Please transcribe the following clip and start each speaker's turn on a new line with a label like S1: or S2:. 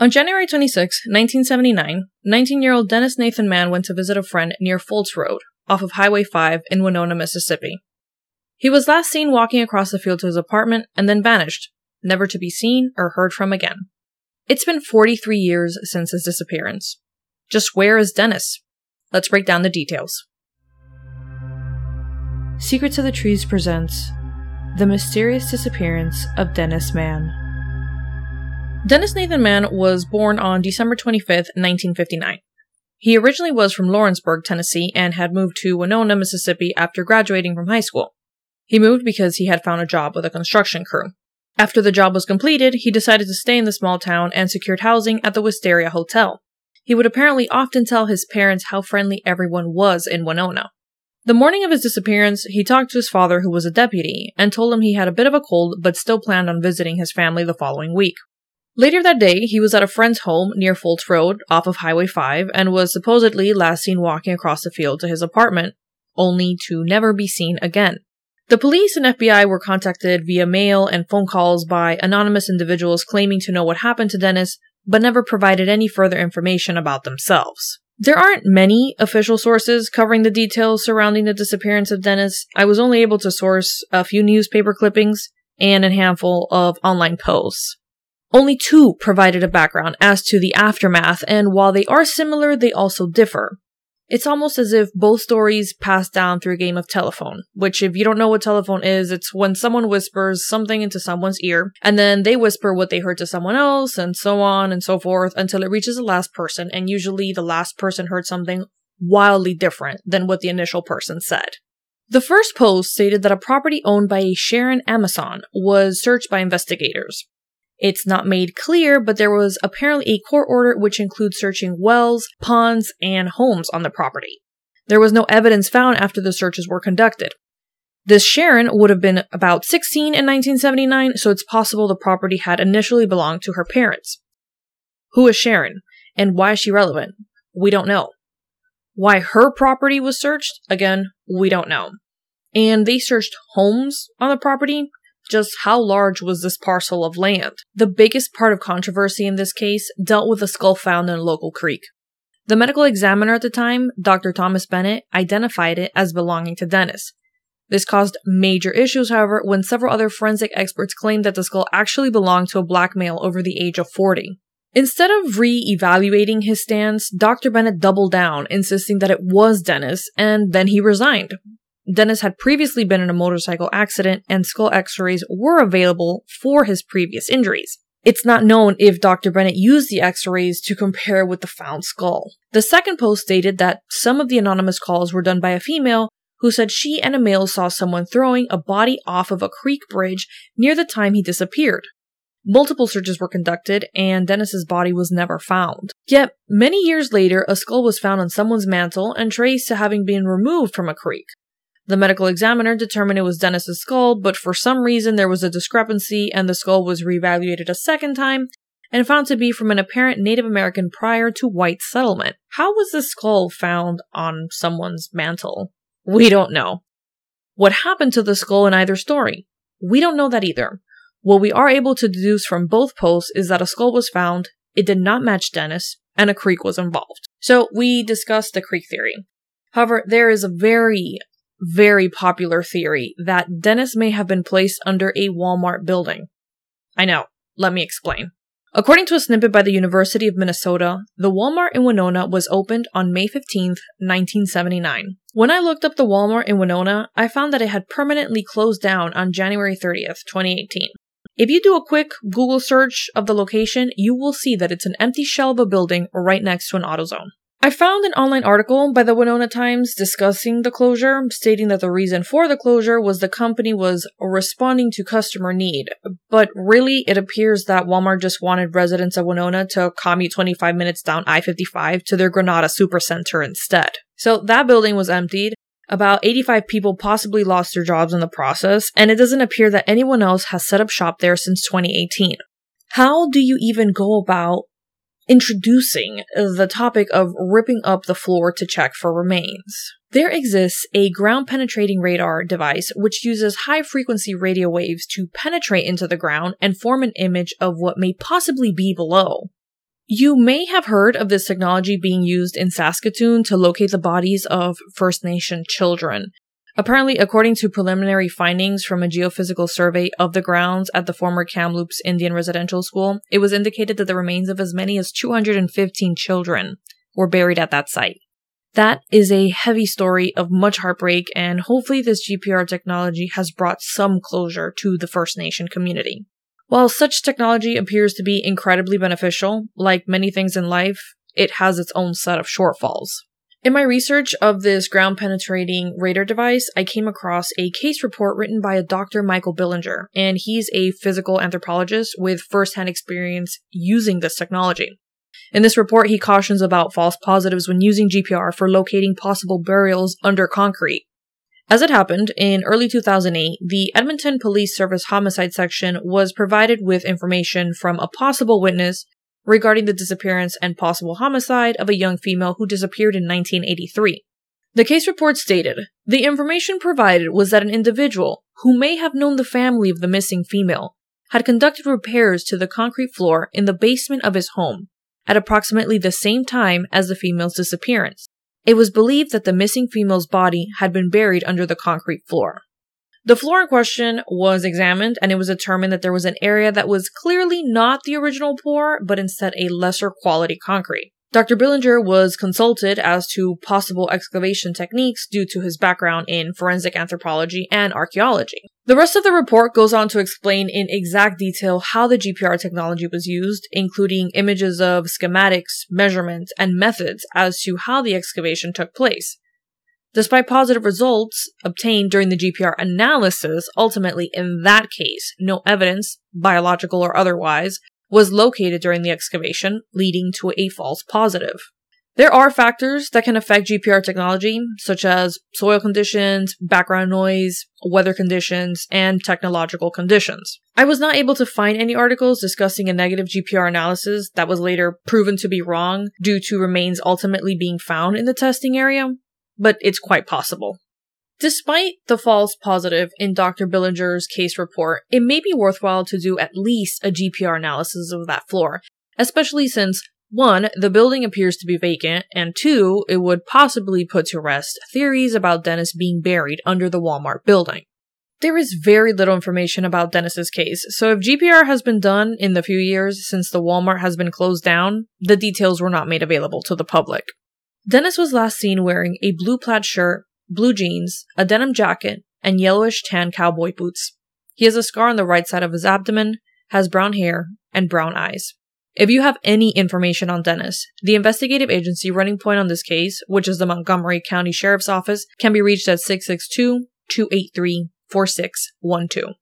S1: On January 26, 1979, 19 year old Dennis Nathan Mann went to visit a friend near Foltz Road, off of Highway 5 in Winona, Mississippi. He was last seen walking across the field to his apartment and then vanished, never to be seen or heard from again. It's been 43 years since his disappearance. Just where is Dennis? Let's break down the details. Secrets of the Trees presents The Mysterious Disappearance of Dennis Mann. Dennis Nathan Mann was born on December 25, 1959. He originally was from Lawrenceburg, Tennessee, and had moved to Winona, Mississippi after graduating from high school. He moved because he had found a job with a construction crew. After the job was completed, he decided to stay in the small town and secured housing at the Wisteria Hotel. He would apparently often tell his parents how friendly everyone was in Winona. The morning of his disappearance, he talked to his father, who was a deputy, and told him he had a bit of a cold but still planned on visiting his family the following week. Later that day, he was at a friend's home near Foltz Road, off of Highway 5, and was supposedly last seen walking across the field to his apartment, only to never be seen again. The police and FBI were contacted via mail and phone calls by anonymous individuals claiming to know what happened to Dennis, but never provided any further information about themselves. There aren't many official sources covering the details surrounding the disappearance of Dennis. I was only able to source a few newspaper clippings and a handful of online posts. Only two provided a background as to the aftermath, and while they are similar, they also differ. It's almost as if both stories pass down through a game of telephone, which, if you don't know what telephone is, it's when someone whispers something into someone's ear, and then they whisper what they heard to someone else, and so on and so forth until it reaches the last person, and usually the last person heard something wildly different than what the initial person said. The first post stated that a property owned by a Sharon Amazon was searched by investigators. It's not made clear, but there was apparently a court order which includes searching wells, ponds, and homes on the property. There was no evidence found after the searches were conducted. This Sharon would have been about 16 in 1979, so it's possible the property had initially belonged to her parents. Who is Sharon, and why is she relevant? We don't know. Why her property was searched? Again, we don't know. And they searched homes on the property? Just how large was this parcel of land? The biggest part of controversy in this case dealt with a skull found in a local creek. The medical examiner at the time, Dr. Thomas Bennett, identified it as belonging to Dennis. This caused major issues, however, when several other forensic experts claimed that the skull actually belonged to a black male over the age of 40. Instead of re evaluating his stance, Dr. Bennett doubled down, insisting that it was Dennis, and then he resigned. Dennis had previously been in a motorcycle accident and skull x rays were available for his previous injuries. It's not known if Dr. Bennett used the x rays to compare with the found skull. The second post stated that some of the anonymous calls were done by a female who said she and a male saw someone throwing a body off of a creek bridge near the time he disappeared. Multiple searches were conducted, and Dennis's body was never found. Yet, many years later, a skull was found on someone's mantle and traced to having been removed from a creek. The medical examiner determined it was Dennis's skull, but for some reason there was a discrepancy and the skull was reevaluated a second time and found to be from an apparent Native American prior to white settlement. How was the skull found on someone's mantle? We don't know. What happened to the skull in either story? We don't know that either. What we are able to deduce from both posts is that a skull was found, it did not match Dennis, and a creek was involved. So we discussed the creek theory. However, there is a very very popular theory that Dennis may have been placed under a Walmart building. I know, let me explain. According to a snippet by the University of Minnesota, the Walmart in Winona was opened on May 15, 1979. When I looked up the Walmart in Winona, I found that it had permanently closed down on January 30th, 2018. If you do a quick Google search of the location, you will see that it's an empty shell of a building right next to an AutoZone. I found an online article by the Winona Times discussing the closure, stating that the reason for the closure was the company was responding to customer need. But really, it appears that Walmart just wanted residents of Winona to commute 25 minutes down I 55 to their Grenada Supercenter instead. So that building was emptied. About 85 people possibly lost their jobs in the process, and it doesn't appear that anyone else has set up shop there since 2018. How do you even go about introducing the topic of ripping up the floor to check for remains. There exists a ground penetrating radar device which uses high frequency radio waves to penetrate into the ground and form an image of what may possibly be below. You may have heard of this technology being used in Saskatoon to locate the bodies of First Nation children. Apparently, according to preliminary findings from a geophysical survey of the grounds at the former Kamloops Indian Residential School, it was indicated that the remains of as many as 215 children were buried at that site. That is a heavy story of much heartbreak, and hopefully, this GPR technology has brought some closure to the First Nation community. While such technology appears to be incredibly beneficial, like many things in life, it has its own set of shortfalls. In my research of this ground penetrating radar device, I came across a case report written by a Dr. Michael Billinger, and he's a physical anthropologist with firsthand experience using this technology. In this report, he cautions about false positives when using GPR for locating possible burials under concrete, as it happened, in early 2008, the Edmonton Police Service Homicide Section was provided with information from a possible witness regarding the disappearance and possible homicide of a young female who disappeared in 1983. The case report stated the information provided was that an individual, who may have known the family of the missing female, had conducted repairs to the concrete floor in the basement of his home at approximately the same time as the female's disappearance. It was believed that the missing female's body had been buried under the concrete floor. The floor in question was examined and it was determined that there was an area that was clearly not the original pour, but instead a lesser quality concrete. Dr. Billinger was consulted as to possible excavation techniques due to his background in forensic anthropology and archaeology. The rest of the report goes on to explain in exact detail how the GPR technology was used, including images of schematics, measurements, and methods as to how the excavation took place. Despite positive results obtained during the GPR analysis, ultimately in that case, no evidence, biological or otherwise, was located during the excavation, leading to a false positive. There are factors that can affect GPR technology, such as soil conditions, background noise, weather conditions, and technological conditions. I was not able to find any articles discussing a negative GPR analysis that was later proven to be wrong due to remains ultimately being found in the testing area, but it's quite possible. Despite the false positive in Dr. Billinger's case report, it may be worthwhile to do at least a GPR analysis of that floor, especially since one, the building appears to be vacant, and two, it would possibly put to rest theories about Dennis being buried under the Walmart building. There is very little information about Dennis's case, so if GPR has been done in the few years since the Walmart has been closed down, the details were not made available to the public. Dennis was last seen wearing a blue plaid shirt blue jeans, a denim jacket, and yellowish tan cowboy boots. He has a scar on the right side of his abdomen, has brown hair, and brown eyes. If you have any information on Dennis, the investigative agency running point on this case, which is the Montgomery County Sheriff's Office, can be reached at 662 283 4612.